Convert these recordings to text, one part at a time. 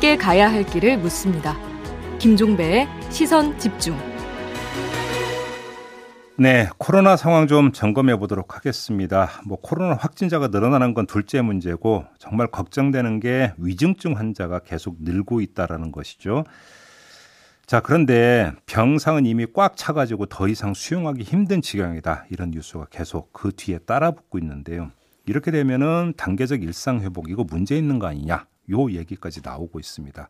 함께 가야 할 길을 묻습니다. 김종배의 시선 집중. 네, 코로나 상황 좀 점검해 보도록 하겠습니다. 뭐 코로나 확진자가 늘어나는 건 둘째 문제고 정말 걱정되는 게 위중증 환자가 계속 늘고 있다라는 것이죠. 자, 그런데 병상은 이미 꽉 차가지고 더 이상 수용하기 힘든 지경이다. 이런 뉴스가 계속 그 뒤에 따라붙고 있는데요. 이렇게 되면은 단계적 일상 회복 이거 문제 있는 거 아니냐? 요 얘기까지 나오고 있습니다.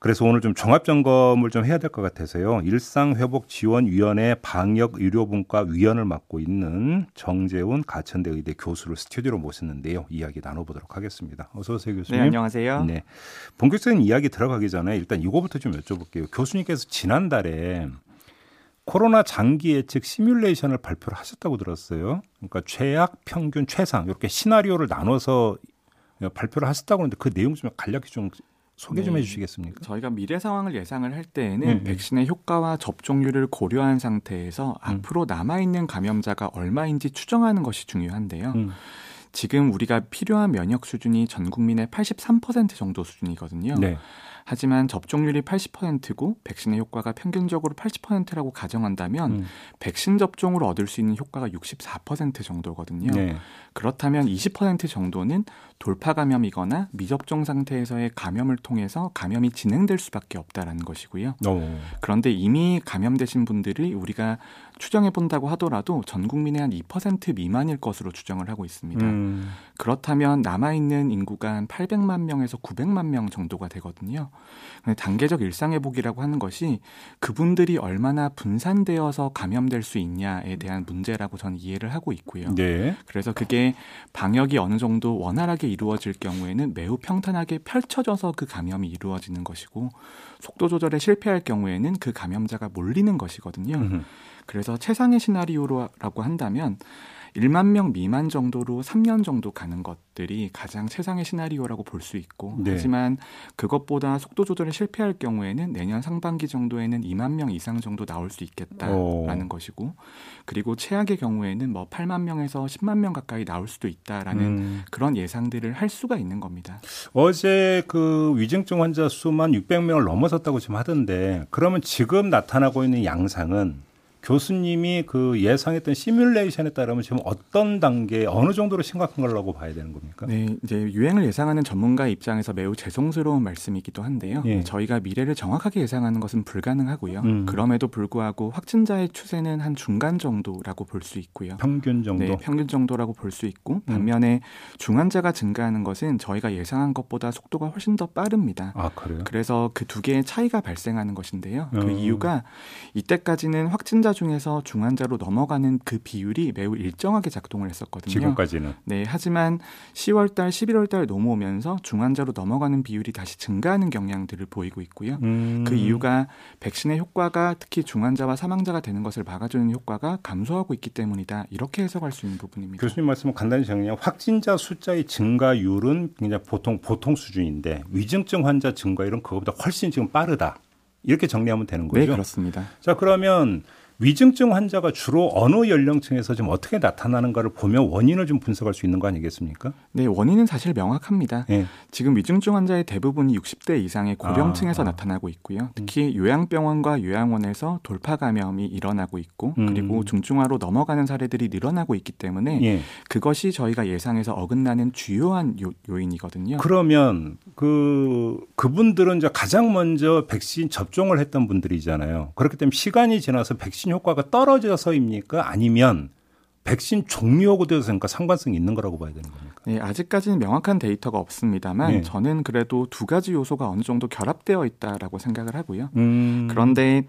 그래서 오늘 좀 종합 점검을 좀 해야 될 것 같아서요. 일상 회복 지원 위원회 방역 의료분과 위원을 맡고 있는 정재훈 가천대 의대 교수를 스튜디오로 모셨는데요. 이야기 나눠보도록 하겠습니다. 어서 오세요, 교수님. 네, 안녕하세요. 네. 본격적인 이야기 들어가기 전에 일단 이거부터 좀 여쭤볼게요. 교수님께서 지난달에 코로나 장기 예측 시뮬레이션을 발표를 하셨다고 들었어요. 그러니까 최악, 평균, 최상 이렇게 시나리오를 나눠서 발표를 하셨다고 하는데 그 내용 좀 간략히 좀 소개 좀 네. 해주시겠습니까? 저희가 미래 상황을 예상을 할 때에는 음, 백신의 효과와 접종률을 고려한 상태에서 음. 앞으로 남아 있는 감염자가 얼마인지 추정하는 것이 중요한데요. 음. 지금 우리가 필요한 면역 수준이 전 국민의 83% 정도 수준이거든요. 네. 하지만 접종률이 80%고 백신의 효과가 평균적으로 80%라고 가정한다면 음. 백신 접종으로 얻을 수 있는 효과가 64% 정도거든요. 네. 그렇다면 20% 정도는 돌파 감염이거나 미접종 상태에서의 감염을 통해서 감염이 진행될 수밖에 없다라는 것이고요. 오. 그런데 이미 감염되신 분들이 우리가 추정해 본다고 하더라도 전 국민의 한 2% 미만일 것으로 추정을 하고 있습니다. 음. 그렇다면 남아 있는 인구가 한 800만 명에서 900만 명 정도가 되거든요. 단계적 일상 회복이라고 하는 것이 그분들이 얼마나 분산되어서 감염될 수 있냐에 대한 문제라고 저는 이해를 하고 있고요. 네. 그래서 그게 방역이 어느 정도 원활하게 이루어질 경우에는 매우 평탄하게 펼쳐져서 그 감염이 이루어지는 것이고 속도 조절에 실패할 경우에는 그 감염자가 몰리는 것이거든요. 그래서 최상의 시나리오라고 한다면 1만 명 미만 정도로 3년 정도 가는 것들이 가장 최상의 시나리오라고 볼 수 있고 네. 하지만 그것보다 속도 조절에 실패할 경우에는 내년 상반기 정도에는 2만 명 이상 정도 나올 수 있겠다라는 오. 것이고 그리고 최악의 경우에는 뭐 8만 명에서 10만 명 가까이 나올 수도 있다라는 음. 그런 예상들을 할 수가 있는 겁니다. 어제 그 위중증 환자 수만 600명을 넘어섰다고 지금 하던데 그러면 지금 나타나고 있는 양상은 교수님이 그 예상했던 시뮬레이션에 따르면 지금 어떤 단계 어느 정도로 심각한 걸라고 봐야 되는 겁니까? 네, 이제 유행을 예상하는 전문가 입장에서 매우 죄송스러운 말씀이기도 한데요. 예. 저희가 미래를 정확하게 예상하는 것은 불가능하고요. 음. 그럼에도 불구하고 확진자의 추세는 한 중간 정도라고 볼 수 있고요. 평균 정도. 네, 평균 정도라고 볼 수 있고 음. 반면에 중환자가 증가하는 것은 저희가 예상한 것보다 속도가 훨씬 더 빠릅니다. 아, 그래요? 그래서 그 두 개의 차이가 발생하는 것인데요. 그 음. 이유가 이때까지는 확진자 중에서 중환자로 넘어가는 그 비율이 매우 일정하게 작동을 했었거든요. 지금까지는. 네, 하지만 10월 달, 11월 달 넘어오면서 중환자로 넘어가는 비율이 다시 증가하는 경향들을 보이고 있고요. 음. 그 이유가 백신의 효과가 특히 중환자와 사망자가 되는 것을 막아주는 효과가 감소하고 있기 때문이다. 이렇게 해석할 수 있는 부분입니다. 교수님 말씀을 간단히 정리하면 확진자 숫자의 증가율은 그냥 보통 보통 수준인데 위중증 환자 증가율은 그것보다 훨씬 지금 빠르다. 이렇게 정리하면 되는 거죠. 네, 그렇습니다. 자, 그러면 위중증 환자가 주로 어느 연령층에서 좀 어떻게 나타나는가를 보면 원인을 좀 분석할 수 있는 거 아니겠습니까? 네, 원인은 사실 명확합니다. 네. 지금 위중증 환자의 대부분이 60대 이상의 고령층에서 아, 아. 나타나고 있고요. 특히 음. 요양병원과 요양원에서 돌파 감염이 일어나고 있고 음. 그리고 중증화로 넘어가는 사례들이 늘어나고 있기 때문에 예. 그것이 저희가 예상해서 어긋나는 주요한 요, 요인이거든요. 그러면 그 그분들은 이제 가장 먼저 백신 접종을 했던 분들이잖아요. 그렇기 때문에 시간이 지나서 백신 백신 효과가 떨어져서입니까? 아니면 백신 종류하고 대해서니까 상관성이 있는 거라고 봐야 되는 겁니까? 네, 아직까지는 명확한 데이터가 없습니다만 네. 저는 그래도 두 가지 요소가 어느 정도 결합되어 있다라고 생각을 하고요. 음. 그런데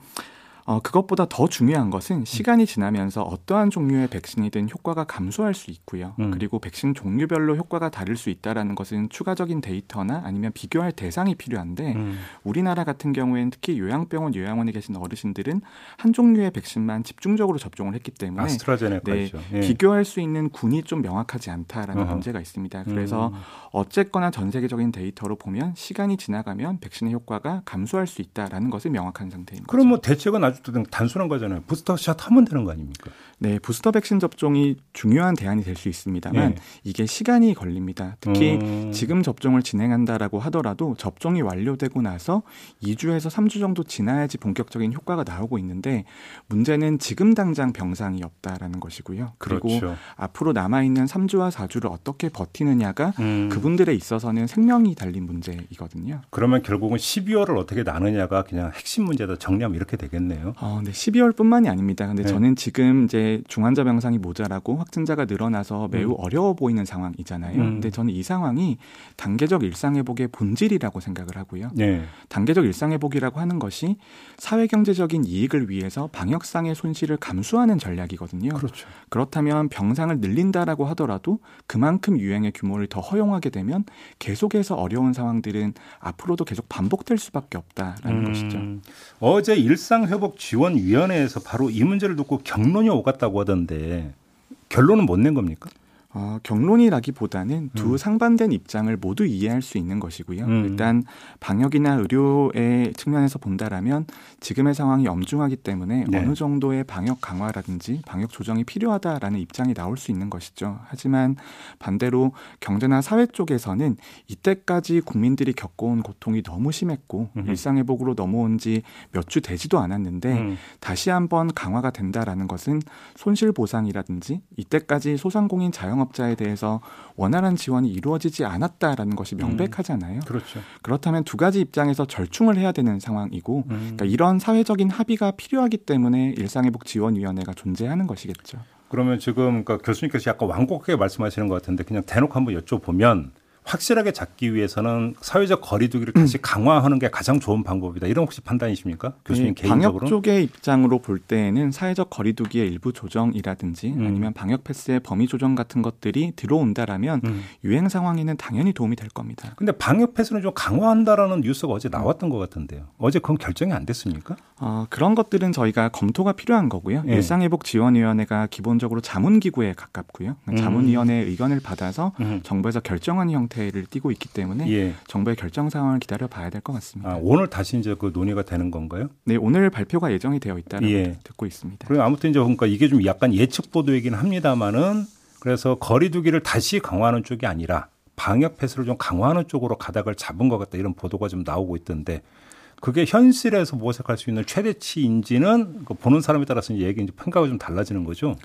어, 그것보다 더 중요한 것은 시간이 지나면서 어떠한 종류의 백신이든 효과가 감소할 수 있고요. 음. 그리고 백신 종류별로 효과가 다를 수 있다라는 것은 추가적인 데이터나 아니면 비교할 대상이 필요한데 음. 우리나라 같은 경우에는 특히 요양병원, 요양원에 계신 어르신들은 한 종류의 백신만 집중적으로 접종을 했기 때문에 아스트라제네카죠. 네, 예. 비교할 수 있는 군이 좀 명확하지 않다라는 어허. 문제가 있습니다. 그래서 음. 어쨌거나 전 세계적인 데이터로 보면 시간이 지나가면 백신의 효과가 감소할 수 있다라는 것이 명확한 상태입니다. 그럼 뭐 대책은 아주 단순한 거잖아요. 부스터샷 하면 되는 거 아닙니까? 네, 부스터 백신 접종이 중요한 대안이 될 수 있습니다만 네. 이게 시간이 걸립니다. 특히 음... 지금 접종을 진행한다라고 하더라도 접종이 완료되고 나서 2주에서 3주 정도 지나야지 본격적인 효과가 나오고 있는데 문제는 지금 당장 병상이 없다라는 것이고요. 그리고 그렇죠. 앞으로 남아 있는 3주와 4주를 어떻게 버티느냐가 음... 그분들에 있어서는 생명이 달린 문제이거든요. 그러면 결국은 12월을 어떻게 나느냐가 그냥 핵심 문제다 정리하면 이렇게 되겠네요. 어, 네, 12월뿐만이 아닙니다. 근데 네. 저는 지금 이제 중환자 병상이 모자라고 확진자가 늘어나서 매우 음. 어려워 보이는 상황이잖아요. 음. 근데 저는 이 상황이 단계적 일상 회복의 본질이라고 생각을 하고요. 네. 단계적 일상 회복이라고 하는 것이 사회 경제적인 이익을 위해서 방역상의 손실을 감수하는 전략이거든요. 그렇죠. 그렇다면 병상을 늘린다라고 하더라도 그만큼 유행의 규모를 더 허용하게 되면 계속해서 어려운 상황들은 앞으로도 계속 반복될 수밖에 없다라는 음. 것이죠. 어제 일상 회복 지원 위원회에서 바로 이 문제를 놓고 경론이 오갔 나왔다고 하던데 결론은 못 낸 겁니까? 어, 경론이라기보다는 두 음. 상반된 입장을 모두 이해할 수 있는 것이고요. 음. 일단 방역이나 의료의 측면에서 본다라면 지금의 상황이 엄중하기 때문에 네. 어느 정도의 방역 강화라든지 방역 조정이 필요하다라는 입장이 나올 수 있는 것이죠. 하지만 반대로 경제나 사회 쪽에서는 이때까지 국민들이 겪어온 고통이 너무 심했고 음. 일상회복으로 넘어온 지 몇 주 되지도 않았는데 음. 다시 한번 강화가 된다라는 것은 손실 보상이라든지 이때까지 소상공인 자영 자영업자에 대해서 원활한 지원이 이루어지지 않았다라는 것이 음. 명백하잖아요. 음, 그렇죠. 그렇다면 두 가지 입장에서 절충을 해야 되는 상황이고 음. 그러니까 이런 사회적인 합의가 필요하기 때문에 일상회복 지원위원회가 존재하는 것이겠죠. 그러면 지금 그러니까 교수님께서 약간 완곡하게 말씀하시는 것 같은데 그냥 대놓고 한번 여쭤보면 확실하게 잡기 위해서는 사회적 거리두기를 다시 음. 강화하는 게 가장 좋은 방법이다. 이런 혹시 판단이십니까? 교수님 네, 개인적으로? 방역 쪽의 입장으로 볼 때에는 사회적 거리두기의 일부 조정이라든지 음. 아니면 방역 패스의 범위 조정 같은 것들이 들어온다라면 음. 유행 상황에는 당연히 도움이 될 겁니다. 근데 방역 패스는 좀 강화한다라는 뉴스가 어제 나왔던 것 같은데요. 어제 그건 결정이 안 됐습니까? 어, 그런 것들은 저희가 검토가 필요한 거고요. 네. 일상회복지원위원회가 기본적으로 자문기구에 가깝고요. 음. 자문위원회의 의견을 받아서 음. 정부에서 결정한 형태 형태를 띠고 있기 때문에 예. 정부의 결정 상황을 기다려 봐야 될 것 같습니다. 아, 오늘 다시 이제 그 논의가 되는 건가요? 네, 오늘 발표가 예정이 되어 있다고 예. 듣고 있습니다. 그리고 아무튼 이제 그러니까 이게 좀 약간 예측 보도이긴 합니다만은 그래서 거리두기를 다시 강화하는 쪽이 아니라 방역 패스를 좀 강화하는 쪽으로 가닥을 잡은 것 같다 이런 보도가 좀 나오고 있던데 그게 현실에서 모색할 수 있는 최대치인지는 그 보는 사람에 따라서 얘기 이제 평가가 좀 달라지는 거죠.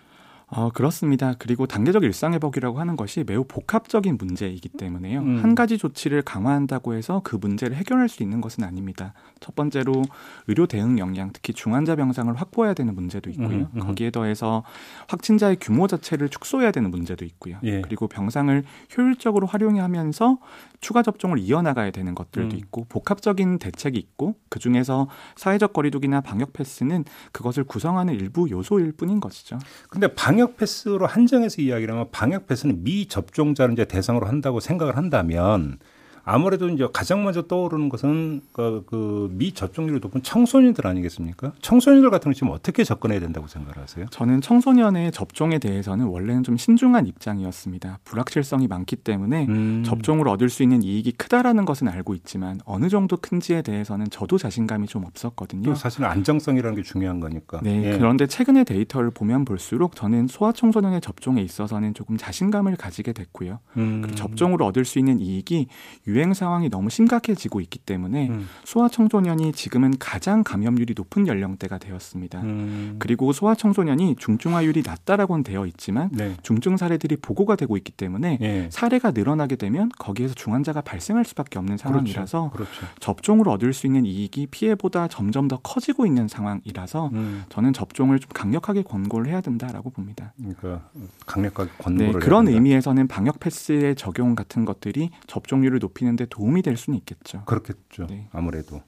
어, 그렇습니다. 그리고 단계적 일상회복이라고 하는 것이 매우 복합적인 문제이기 때문에요. 음. 한 가지 조치를 강화한다고 해서 그 문제를 해결할 수 있는 것은 아닙니다. 첫 번째로 의료 대응 역량, 특히 중환자 병상을 확보해야 되는 문제도 있고요. 음, 음. 거기에 더해서 확진자의 규모 자체를 축소해야 되는 문제도 있고요. 예. 그리고 병상을 효율적으로 활용하면서 추가 접종을 이어나가야 되는 것들도 음. 있고 복합적인 대책이 있고 그 중에서 사회적 거리두기나 방역 패스는 그것을 구성하는 일부 요소일 뿐인 것이죠. 근데 방역 패스로 한정해서 이야기를 하면 방역 패스는 미접종자를 이제 대상으로 한다고 생각을 한다면 아무래도 이제 가장 먼저 떠오르는 것은 그, 그 미 접종률이 높은 청소년들 아니겠습니까? 청소년들 같은 경우 지금 어떻게 접근해야 된다고 생각하세요? 저는 청소년의 접종에 대해서는 원래는 좀 신중한 입장이었습니다. 불확실성이 많기 때문에 음. 접종을 얻을 수 있는 이익이 크다라는 것은 알고 있지만 어느 정도 큰지에 대해서는 저도 자신감이 좀 없었거든요. 사실 안정성이라는 게 중요한 거니까. 네. 예. 그런데 최근의 데이터를 보면 볼수록 저는 소아 청소년의 접종에 있어서는 조금 자신감을 가지게 됐고요. 음. 그리고 접종으로 얻을 수 있는 이익이 유행 상황이 너무 심각해지고 있기 때문에 음. 소아청소년이 지금은 가장 감염률이 높은 연령대가 되었습니다. 음. 그리고 소아청소년이 중증화율이 낮다라고는 되어 있지만 네. 중증 사례들이 보고가 되고 있기 때문에 네. 사례가 늘어나게 되면 거기에서 중환자가 발생할 수밖에 없는 그렇죠. 상황이라서 그렇죠. 그렇죠. 접종을 얻을 수 있는 이익이 피해보다 점점 더 커지고 있는 상황이라서 음. 저는 접종을 좀 강력하게 권고를 해야 된다라고 봅니다. 그러니까 강력하게 권고를 네, 그런 의미에서는 방역 패스의 적용 같은 것들이 접종률을 높이 높이는데 도움이 될 수는 있겠죠. 그렇겠죠. 네. 아무래도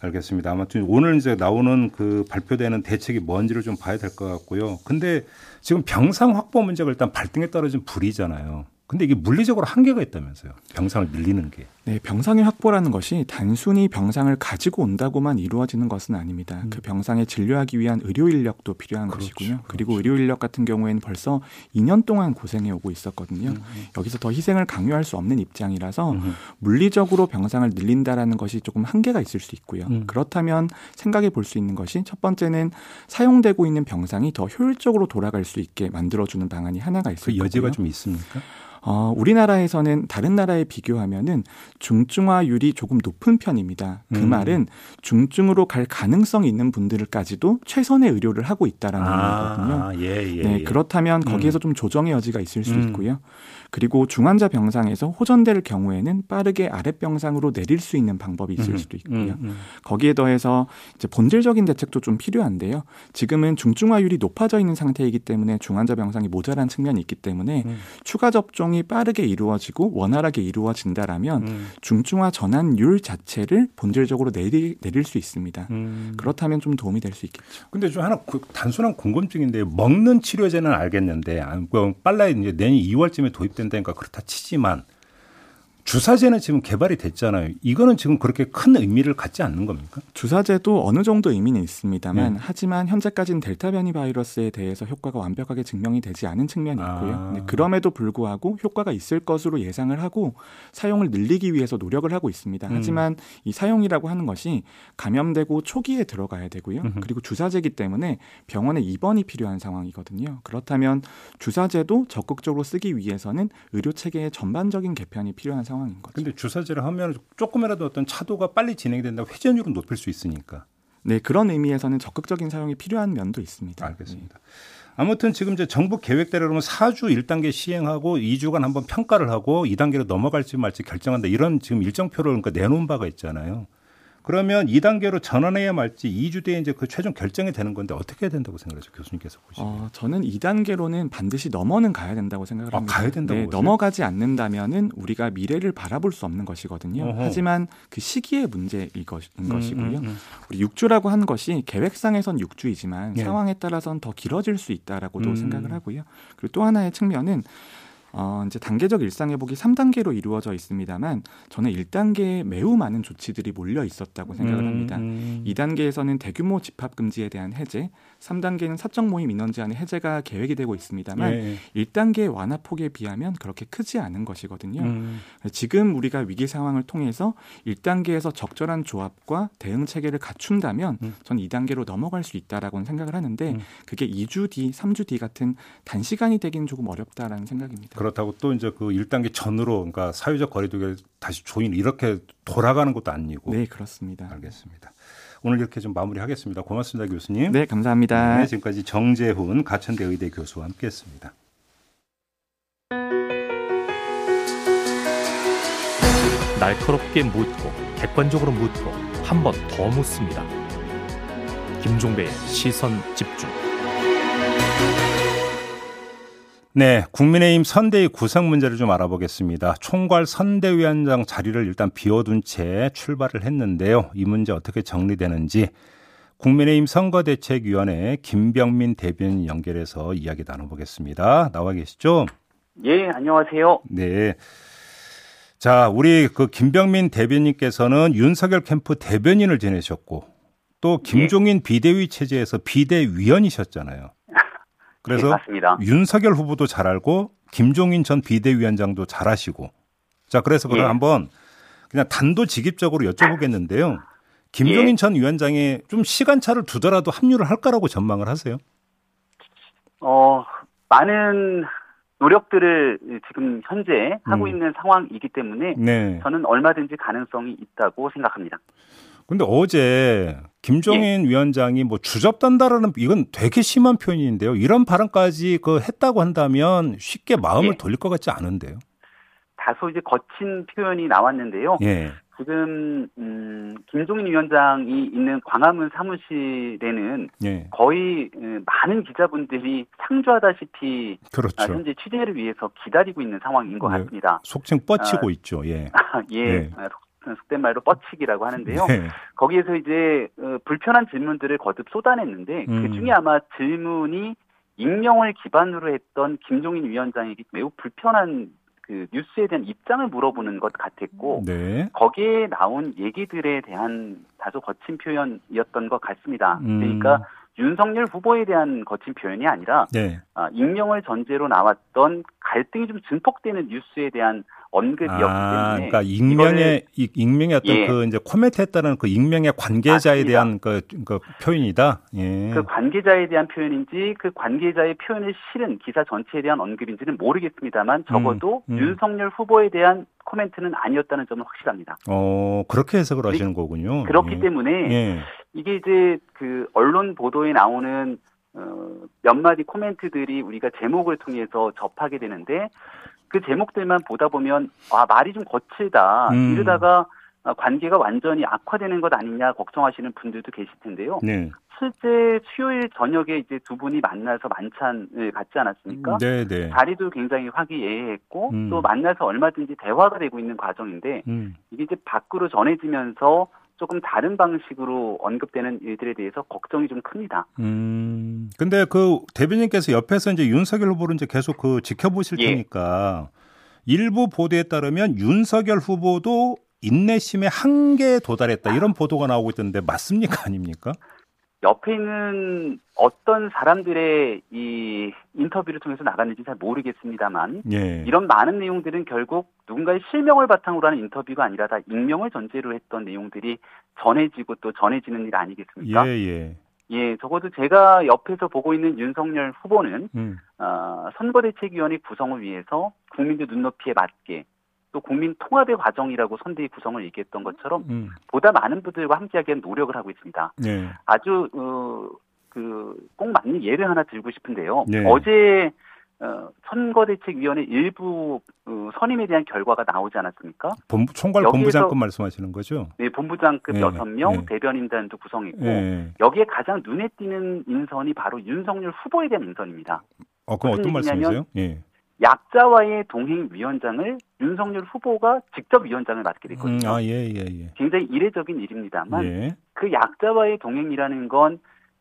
알겠습니다. 아무튼 오늘 이제 나오는 그 발표되는 대책이 뭔지를 좀 봐야 될 것 같고요. 근데 지금 병상 확보 문제가 일단 발등에 떨어진 불이잖아요. 근데 이게 물리적으로 한계가 있다면서요. 병상을 밀리는 게. 네, 병상의 확보라는 것이 단순히 병상을 가지고 온다고만 이루어지는 것은 아닙니다. 음. 그 병상에 진료하기 위한 의료 인력도 필요한 그렇죠, 것이고요. 그렇죠. 그리고 의료 인력 같은 경우에는 벌써 2년 동안 고생해 오고 있었거든요. 음. 음. 여기서 더 희생을 강요할 수 없는 입장이라서 음. 물리적으로 병상을 늘린다라는 것이 조금 한계가 있을 수 있고요. 음. 그렇다면 생각해 볼 수 있는 것이 첫 번째는 사용되고 있는 병상이 더 효율적으로 돌아갈 수 있게 만들어 주는 방안이 하나가 있을 그 여지가 좀 있습니까? 어, 우리나라에서는 다른 나라에 비교하면은 중증화율이 조금 높은 편입니다. 그 음. 말은 중증으로 갈 가능성이 있는 분들까지도 최선의 의료를 하고 있다라는 아, 의미거든요. 예, 예, 네, 예. 그렇다면 거기에서 음. 좀 조정의 여지가 있을 수 음. 있고요. 그리고 중환자 병상에서 호전될 경우에는 빠르게 아랫 병상으로 내릴 수 있는 방법이 있을 음, 수도 있고요. 음, 음. 거기에 더해서 이제 본질적인 대책도 좀 필요한데요. 지금은 중증화율이 높아져 있는 상태이기 때문에 중환자 병상이 모자란 측면이 있기 때문에 음. 추가 접종이 빠르게 이루어지고 원활하게 이루어진다라면 음. 중증화 전환율 자체를 본질적으로 내리, 내릴 수 있습니다. 음. 그렇다면 좀 도움이 될 수 있겠죠. 근데 좀 하나 그 단순한 궁금증인데 먹는 치료제는 알겠는데 빨라 이제 내년 2월쯤에 도입된 된다니까 그렇다 치지만 주사제는 지금 개발이 됐잖아요. 이거는 지금 그렇게 큰 의미를 갖지 않는 겁니까? 주사제도 어느 정도 의미는 있습니다만 네. 하지만 현재까지는 델타 변이 바이러스에 대해서 효과가 완벽하게 증명이 되지 않은 측면이 있고요. 아. 네, 그럼에도 불구하고 효과가 있을 것으로 예상을 하고 사용을 늘리기 위해서 노력을 하고 있습니다. 음. 하지만 이 사용이라고 하는 것이 감염되고 초기에 들어가야 되고요. 음흠. 그리고 주사제기 때문에 병원에 입원이 필요한 상황이거든요. 그렇다면 주사제도 적극적으로 쓰기 위해서는 의료 체계의 전반적인 개편이 필요한 상황 상황인 거죠. 근데 주사제를 하면 조금이라도 어떤 차도가 빨리 진행이 된다고 회전율은 높일 수 있으니까. 네, 그런 의미에서는 적극적인 사용이 필요한 면도 있습니다. 알겠습니다. 네. 아무튼 지금 이제 정부 계획대로 그러면 4주 1단계 시행하고 2주간 한번 평가를 하고 2단계로 넘어갈지 말지 결정한다. 이런 지금 일정표를 그러니까 내놓은 바가 있잖아요. 그러면 2단계로 전환해야 말지 2주 뒤에 이제 그 최종 결정이 되는 건데 어떻게 해야 된다고 생각하세요, 교수님께서 보시면? 어, 저는 2단계로는 반드시 넘어는 가야 된다고 생각을 아, 합니다. 아, 가야 된다고 네, 넘어가지 않는다면은 우리가 미래를 바라볼 수 없는 것이거든요. 어허. 하지만 그 시기의 문제인 것인 음, 것이고요. 음, 음. 우리 6주라고 한 것이 계획상에선 6주이지만 예. 상황에 따라서는 더 길어질 수 있다라고도 음. 생각을 하고요. 그리고 또 하나의 측면은 어, 이제 단계적 일상 회복이 3단계로 이루어져 있습니다만 저는 1단계에 매우 많은 조치들이 몰려 있었다고 생각을 음, 합니다. 음. 2단계에서는 대규모 집합 금지에 대한 해제, 3단계는 사적 모임 인원 제한의 해제가 계획이 되고 있습니다만 네. 1단계 완화 폭에 비하면 그렇게 크지 않은 것이거든요. 음. 지금 우리가 위기 상황을 통해서 1단계에서 적절한 조합과 대응 체계를 갖춘다면 음. 전 2단계로 넘어갈 수 있다라고는 생각을 하는데 음. 그게 2주 뒤, 3주 뒤 같은 단시간이 되기는 조금 어렵다라는 생각입니다. 그렇다고 또 이제 그 1단계 전으로 그러니까 사회적 거리두기를 다시 조인 이렇게 돌아가는 것도 아니고. 네, 그렇습니다. 알겠습니다. 오늘 이렇게 좀 마무리하겠습니다. 고맙습니다, 교수님. 네, 감사합니다. 네, 지금까지 정재훈 가천대 의대 교수와 함께했습니다. 날카롭게 묻고 객관적으로 묻고 한 번 더 묻습니다. 김종배의 시선 집중. 네, 국민의힘 선대위 구성 문제를 좀 알아보겠습니다. 총괄 선대위원장 자리를 일단 비워둔 채 출발을 했는데요. 이 문제 어떻게 정리되는지 국민의힘 선거대책위원회 김병민 대변인 연결해서 이야기 나눠보겠습니다. 나와 계시죠? 예, 안녕하세요. 네. 자, 우리 그 김병민 대변인께서는 윤석열 캠프 대변인을 지내셨고 또 김종인 예. 비대위 체제에서 비대위원이셨잖아요. 그래서 네, 윤석열 후보도 잘 알고 김종인 전 비대위원장도 잘 아시고 자 그래서 그럼 예. 한번 그냥 단도직입적으로 여쭤보겠는데요. 김종인 예. 전 위원장이 좀 시간차를 두더라도 합류를 할 거라고 전망을 하세요? 어 많은 노력들을 지금 현재 하고 음. 있는 상황이기 때문에 네. 저는 얼마든지 가능성이 있다고 생각합니다. 근데 어제 김종인 예. 위원장이 뭐 주접단다라는 이건 되게 심한 표현인데요. 이런 발언까지 그 했다고 한다면 쉽게 마음을 예. 돌릴 것 같지 않은데요. 다소 이제 거친 표현이 나왔는데요. 예. 지금 음, 김종인 위원장이 있는 광화문 사무실에는 예. 거의 음, 많은 기자분들이 상주하다시피 그렇죠. 아, 현재 취재를 위해서 기다리고 있는 상황인 것 네. 같습니다. 속칭 뻗치고 아, 있죠. 예. 예. 예. 속된 말로 뻗치기라고 하는데요. 네. 거기에서 이제 어, 불편한 질문들을 거듭 쏟아냈는데 음. 그 중에 아마 질문이 익명을 기반으로 했던 김종인 위원장에게 매우 불편한 그 뉴스에 대한 입장을 물어보는 것 같았고 네. 거기에 나온 얘기들에 대한 다소 거친 표현이었던 것 같습니다. 음. 그러니까 윤석열 후보에 대한 거친 표현이 아니라 네. 아, 익명을 전제로 나왔던 갈등이 좀 증폭되는 뉴스에 대한 언급이었기 아, 때문에 그러니까 익명의 익명의 어떤 예. 그 이제 코멘트했다는 그 익명의 관계자에 맞습니다. 대한 그, 그, 표현이다. 예. 그 관계자에 대한 표현인지 그 관계자의 표현을 실은 기사 전체에 대한 언급인지는 모르겠습니다만 적어도 음, 음. 윤석열 후보에 대한 코멘트는 아니었다는 점은 확실합니다. 어 그렇게 해석을 하시는 거군요. 그렇기 예. 때문에 예. 이게 이제 그 언론 보도에 나오는 어, 몇 마디 코멘트들이 우리가 제목을 통해서 접하게 되는데 그 제목들만 보다 보면 아 말이 좀 거칠다 음. 이러다가 관계가 완전히 악화되는 것 아니냐 걱정하시는 분들도 계실 텐데요. 네. 실제 수요일 저녁에 이제 두 분이 만나서 만찬을 갖지 않았습니까? 네, 네. 자리도 굉장히 화기애애했고 음. 또 만나서 얼마든지 대화가 되고 있는 과정인데 음. 이게 이제 밖으로 전해지면서 조금 다른 방식으로 언급되는 일들에 대해서 걱정이 좀 큽니다. 음. 근데 그 대변인께서 옆에서 이제 윤석열 후보를 이제 계속 그 지켜보실 예. 테니까 일부 보도에 따르면 윤석열 후보도 인내심의 한계에 도달했다 이런 보도가 나오고 있던데 맞습니까 아닙니까? 옆에 있는 어떤 사람들의 이 인터뷰를 통해서 나갔는지 잘 모르겠습니다만 예. 이런 많은 내용들은 결국 누군가의 실명을 바탕으로 하는 인터뷰가 아니라 다 익명을 전제로 했던 내용들이 전해지고 또 전해지는 일 아니겠습니까? 예, 예. 예, 적어도 제가 옆에서 보고 있는 윤석열 후보는 음. 어, 선거대책위원회 구성을 위해서 국민들 눈높이에 맞게 또 국민 통합의 과정이라고 선대위 구성을 얘기했던 것처럼 음. 보다 많은 분들과 함께하기 위한 노력을 하고 있습니다. 네. 아주 어, 그꼭 맞는 예를 하나 들고 싶은데요. 네. 어제 어, 선거대책위원회 일부 어, 선임에 대한 결과가 나오지 않았습니까? 본부, 총괄 본부장급 말씀하시는 거죠? 네, 본부장급 네, 6명, 네. 대변인단도 구성했고 네. 여기에 가장 눈에 띄는 인선이 바로 윤석열 후보에 대한 인선입니다. 어, 그럼 어떤 말씀이세요? 예. 약자와의 동행 위원장을 윤석열 후보가 직접 위원장을 맡게 됐거든요. 음, 아, 예, 예, 예. 굉장히 이례적인 일입니다만 예. 그 약자와의 동행이라는 건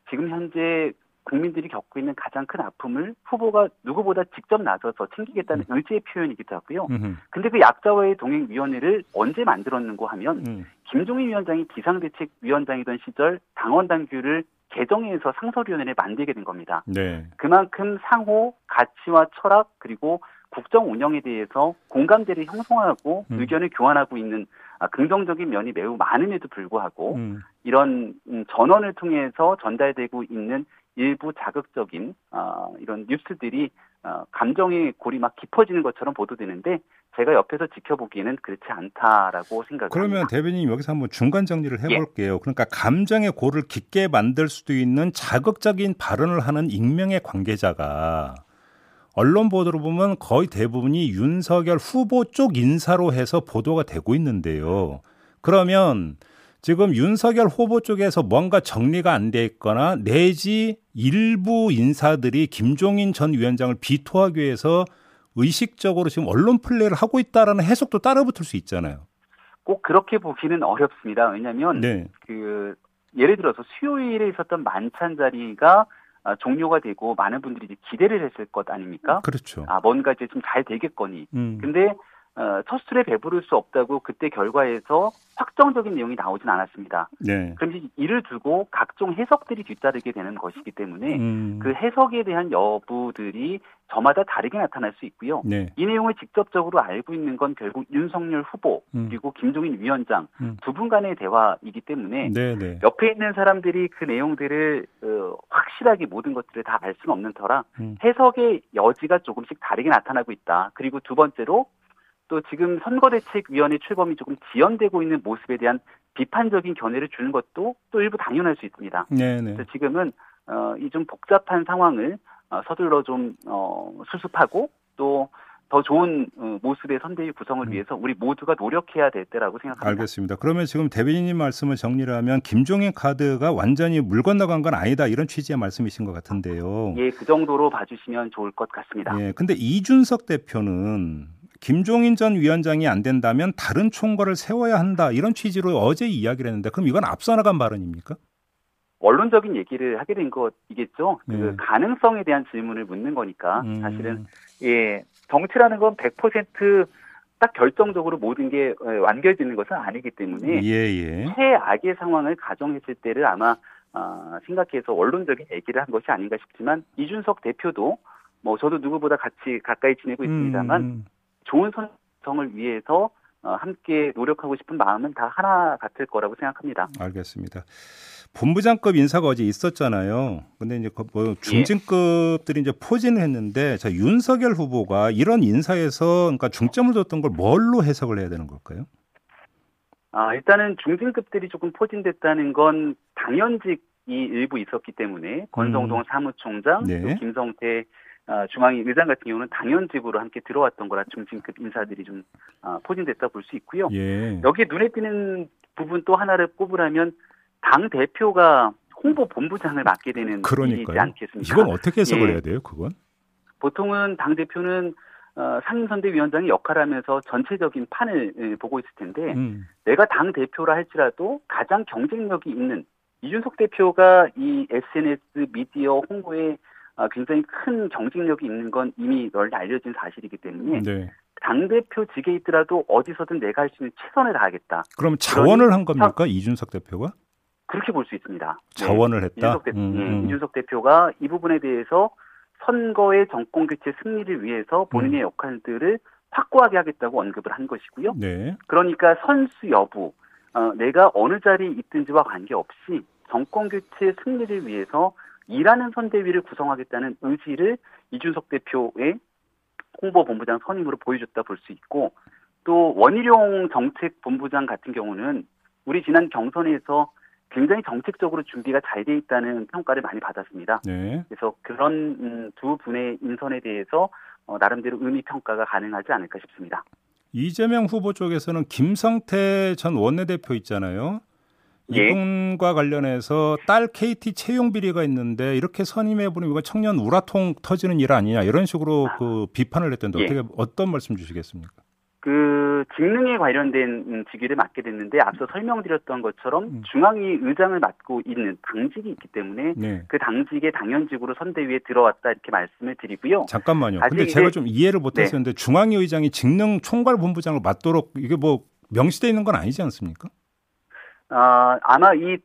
지금 현재 국민들이 겪고 있는 가장 큰 아픔을 후보가 누구보다 직접 나서서 챙기겠다는 음. 의지의 표현이기도 하고요. 음흠. 근데 그 약자와의 동행위원회를 언제 만들었는고 하면 음. 김종인 위원장이 비상대책위원장이던 시절 당원 당규를 개정해서 상설위원회를 만들게 된 겁니다. 네. 그만큼 상호 가치와 철학 그리고 국정 운영에 대해서 공감대를 형성하고 음. 의견을 교환하고 있는 아, 긍정적인 면이 매우 많음에도 불구하고 음. 이런 음, 전원을 통해서 전달되고 있는 일부 자극적인 어, 이런 뉴스들이 어, 감정의 골이 막 깊어지는 것처럼 보도되는데 제가 옆에서 지켜보기에는 그렇지 않다라고 생각합니다. 그러면 대변인 여기서 한번 중간 정리를 예. 해볼게요. 예. 그러니까 감정의 골을 깊게 만들 수도 있는 자극적인 발언을 하는 익명의 관계자가 언론 보도를 보면 거의 대부분이 윤석열 후보 쪽 인사로 해서 보도가 되고 있는데요. 그러면 지금 윤석열 후보 쪽에서 뭔가 정리가 안 돼 있거나 내지 일부 인사들이 김종인 전 위원장을 비토하기 위해서 의식적으로 지금 언론 플레이를 하고 있다라는 해석도 따라붙을 수 있잖아요. 꼭 그렇게 보기는 어렵습니다. 왜냐하면 네. 그 예를 들어서 수요일에 있었던 만찬 자리가 아, 종료가 되고 많은 분들이 이제 기대를 했을 것 아닙니까? 그렇죠. 아 뭔가 이제 좀 잘 되겠거니. 음. 근데 어, 첫 술에 배부를 수 없다고 그때 결과에서 확정적인 내용이 나오진 않았습니다. 네. 그럼 이를 두고 각종 해석들이 뒤따르게 되는 것이기 때문에 음. 그 해석에 대한 여부들이 저마다 다르게 나타날 수 있고요. 네. 이 내용을 직접적으로 알고 있는 건 결국 윤석열 후보 음. 그리고 김종인 위원장 음. 두분 간의 대화이기 때문에 네, 네. 옆에 있는 사람들이 그 내용들을 어, 확실하게 모든 것들을 다 알 수는 없는 터라 음. 해석의 여지가 조금씩 다르게 나타나고 있다. 그리고 두 번째로 또 지금 선거대책위원회 출범이 조금 지연되고 있는 모습에 대한 비판적인 견해를 주는 것도 또 일부 당연할 수 있습니다. 네네. 네. 그래서 지금은 어, 이 좀 복잡한 상황을 어, 서둘러 좀 어, 수습하고 또 더 좋은 어, 모습의 선대위 구성을 음. 위해서 우리 모두가 노력해야 될 때라고 생각합니다. 알겠습니다. 그러면 지금 대변인님 말씀을 정리를 하면 김종인 카드가 완전히 물 건너간 건 아니다 이런 취지의 말씀이신 것 같은데요. 예, 그 정도로 봐주시면 좋을 것 같습니다. 예, 근데 이준석 대표는 김종인 전 위원장이 안 된다면 다른 총괄을 세워야 한다 이런 취지로 어제 이야기를 했는데 그럼 이건 앞서 나간 발언입니까? 원론적인 얘기를 하게 된 것이겠죠. 그 네. 가능성에 대한 질문을 묻는 거니까 음. 사실은 예 정치라는 건 100%딱 결정적으로 모든 게 어, 완결되는 것은 아니기 때문에 예, 예. 최악의 상황을 가정했을 때를 아마 어, 생각해서 원론적인 얘기를 한 것이 아닌가 싶지만 이준석 대표도 뭐 저도 누구보다 같이 가까이 지내고 있습니다만 음. 좋은 선정을 위해서 어, 함께 노력하고 싶은 마음은 다 하나 같을 거라고 생각합니다. 알겠습니다. 본부장급 인사가 어제 있었잖아요. 근데 이제 뭐 예. 중진급들이 이제 포진을 했는데 자 윤석열 후보가 이런 인사에서 그러니까 중점을 뒀던 걸 뭘로 해석을 해야 되는 걸까요? 아 일단은 중진급들이 조금 포진됐다는 건 당연직이 일부 있었기 때문에 권성동 음. 사무총장, 네. 또 김성태 어, 중앙위 의장 같은 경우는 당연직으로 함께 들어왔던 거라 중진급 인사들이 좀 어, 포진됐다 볼 수 있고요. 예. 여기에 눈에 띄는 부분 또 하나를 꼽으라면 당 대표가 홍보 본부장을 맡게 되는 그러니까요. 일이지 않겠습니까? 이건 어떻게 해석을 예. 해야 돼요, 그건? 보통은 당 대표는 어, 상임선대위원장의 역할을 하면서 전체적인 판을 예, 보고 있을 텐데 음. 내가 당 대표라 할지라도 가장 경쟁력이 있는 이준석 대표가 이 SNS 미디어 홍보에 어, 굉장히 큰 경쟁력이 있는 건 이미 널리 알려진 사실이기 때문에 네. 당 대표 직에 있더라도 어디서든 내가 할 수 있는 최선을 다하겠다. 그럼 자원을 한 겁니까 차... 이준석 대표가? 그렇게 볼 수 있습니다. 자원을 네. 했다. 이준석, 대... 음, 네, 음. 이준석 대표가 이 부분에 대해서 선거의 정권 교체 승리를 위해서 본인의 음. 역할들을 확고하게 하겠다고 언급을 한 것이고요. 네. 그러니까 선수 여부, 어, 내가 어느 자리에 있든지와 관계없이 정권 교체 승리를 위해서 일하는 선대위를 구성하겠다는 의지를 이준석 대표의 홍보본부장 선임으로 보여줬다 볼 수 있고 또 원희룡 정책본부장 같은 경우는 우리 지난 경선에서 굉장히 정책적으로 준비가 잘 돼 있다는 평가를 많이 받았습니다. 네. 그래서 그런 음, 두 분의 인선에 대해서 어, 나름대로 의미 평가가 가능하지 않을까 싶습니다. 이재명 후보 쪽에서는 김성태 전 원내대표 있잖아요. 예. 이분과 관련해서 딸 KT 채용 비리가 있는데 이렇게 선임해 보니 이거 청년 우라통 터지는 일 아니냐 이런 식으로 그 비판을 했던데 예. 어떻게 어떤 말씀 주시겠습니까? 그 직능에 관련된 직위를 맡게 됐는데 앞서 설명드렸던 것처럼 음. 중앙위 의장을 맡고 있는 당직이 있기 때문에 네. 그 당직에 당연직으로 선대위에 들어왔다 이렇게 말씀을 드리고요. 잠깐만요. 근데 제가 좀 이해를 못했었는데 네. 중앙위 의장이 직능 총괄 본부장을 맡도록 이게 뭐 명시돼 있는 건 아니지 않습니까? 어, 아마 이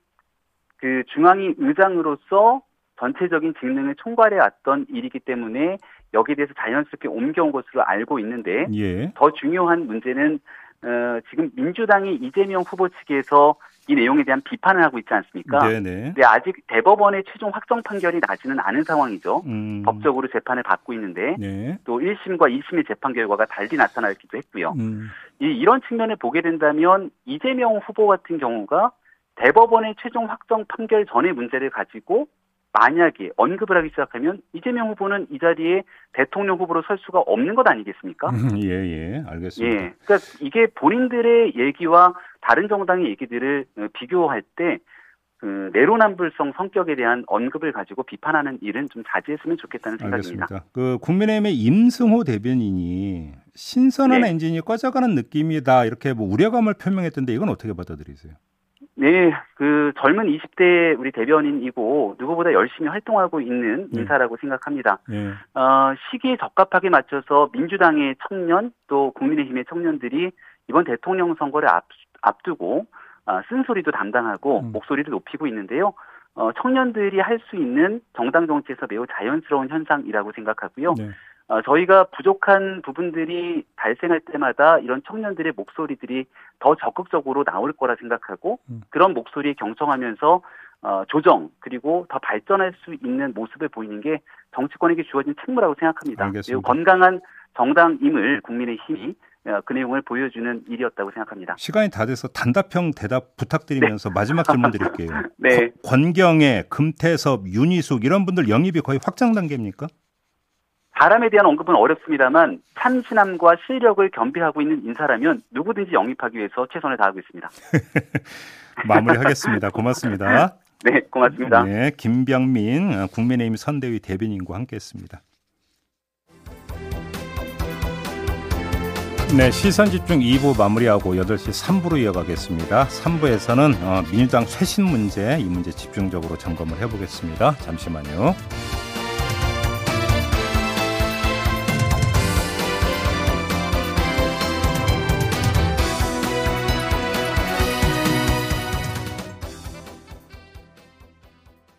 그 중앙위 의장으로서 전체적인 직능을 총괄해 왔던 일이기 때문에 여기에 대해서 자연스럽게 옮겨온 것으로 알고 있는데 예. 더 중요한 문제는 어, 지금 민주당이 이재명 후보 측에서 이 내용에 대한 비판을 하고 있지 않습니까? 네네. 근데 아직 대법원의 최종 확정 판결이 나지는 않은 상황이죠. 음. 법적으로 재판을 받고 있는데 네. 또 1심과 2심의 재판 결과가 달리 나타나기도 했고요. 음. 이, 이런 측면을 보게 된다면 이재명 후보 같은 경우가 대법원의 최종 확정 판결 전의 문제를 가지고 만약에 언급을 하기 시작하면 이재명 후보는 이 자리에 대통령 후보로 설 수가 없는 것 아니겠습니까? 예, 예, 알겠습니다. 예, 그러니까 이게 본인들의 얘기와 다른 정당의 얘기들을 어, 비교할 때 그 내로남불성 성격에 대한 언급을 가지고 비판하는 일은 좀 자제했으면 좋겠다는 생각입니다. 알겠습니다. 그 국민의힘의 임승호 대변인이 신선한 네. 엔진이 꺼져가는 느낌이다 이렇게 뭐 우려감을 표명했던데 이건 어떻게 받아들이세요? 네, 그 젊은 20대 우리 대변인이고 누구보다 열심히 활동하고 있는 네. 인사라고 생각합니다. 네. 어, 시기에 적합하게 맞춰서 민주당의 청년 또 국민의힘의 청년들이 이번 대통령 선거를 앞, 앞두고 어, 쓴소리도 담당하고 음. 목소리를 높이고 있는데요. 어, 청년들이 할 수 있는 정당 정치에서 매우 자연스러운 현상이라고 생각하고요. 네. 어, 저희가 부족한 부분들이 발생할 때마다 이런 청년들의 목소리들이 더 적극적으로 나올 거라 생각하고 음. 그런 목소리에 경청하면서 어, 조정 그리고 더 발전할 수 있는 모습을 보이는 게 정치권에게 주어진 책무라고 생각합니다. 알겠습니다. 매우 건강한 정당임을 국민의 힘이 어, 그 내용을 보여주는 일이었다고 생각합니다. 시간이 다 돼서 단답형 대답 부탁드리면서 네. 마지막 질문 드릴게요. 네. 권경애, 금태섭, 윤희숙 이런 분들 영입이 거의 확장 단계입니까? 바람에 대한 언급은 어렵습니다만 참신함과 실력을 겸비하고 있는 인사라면 누구든지 영입하기 위해서 최선을 다하고 있습니다. 마무리하겠습니다. 고맙습니다. 네, 고맙습니다. 네, 김병민 어, 국민의힘 선대위 대변인과 함께했습니다. 네, 시선 집중 2부 마무리하고 8시 3부로 이어가겠습니다. 3부에서는 어, 민주당 쇄신 문제, 이 문제 집중적으로 점검을 해보겠습니다. 잠시만요.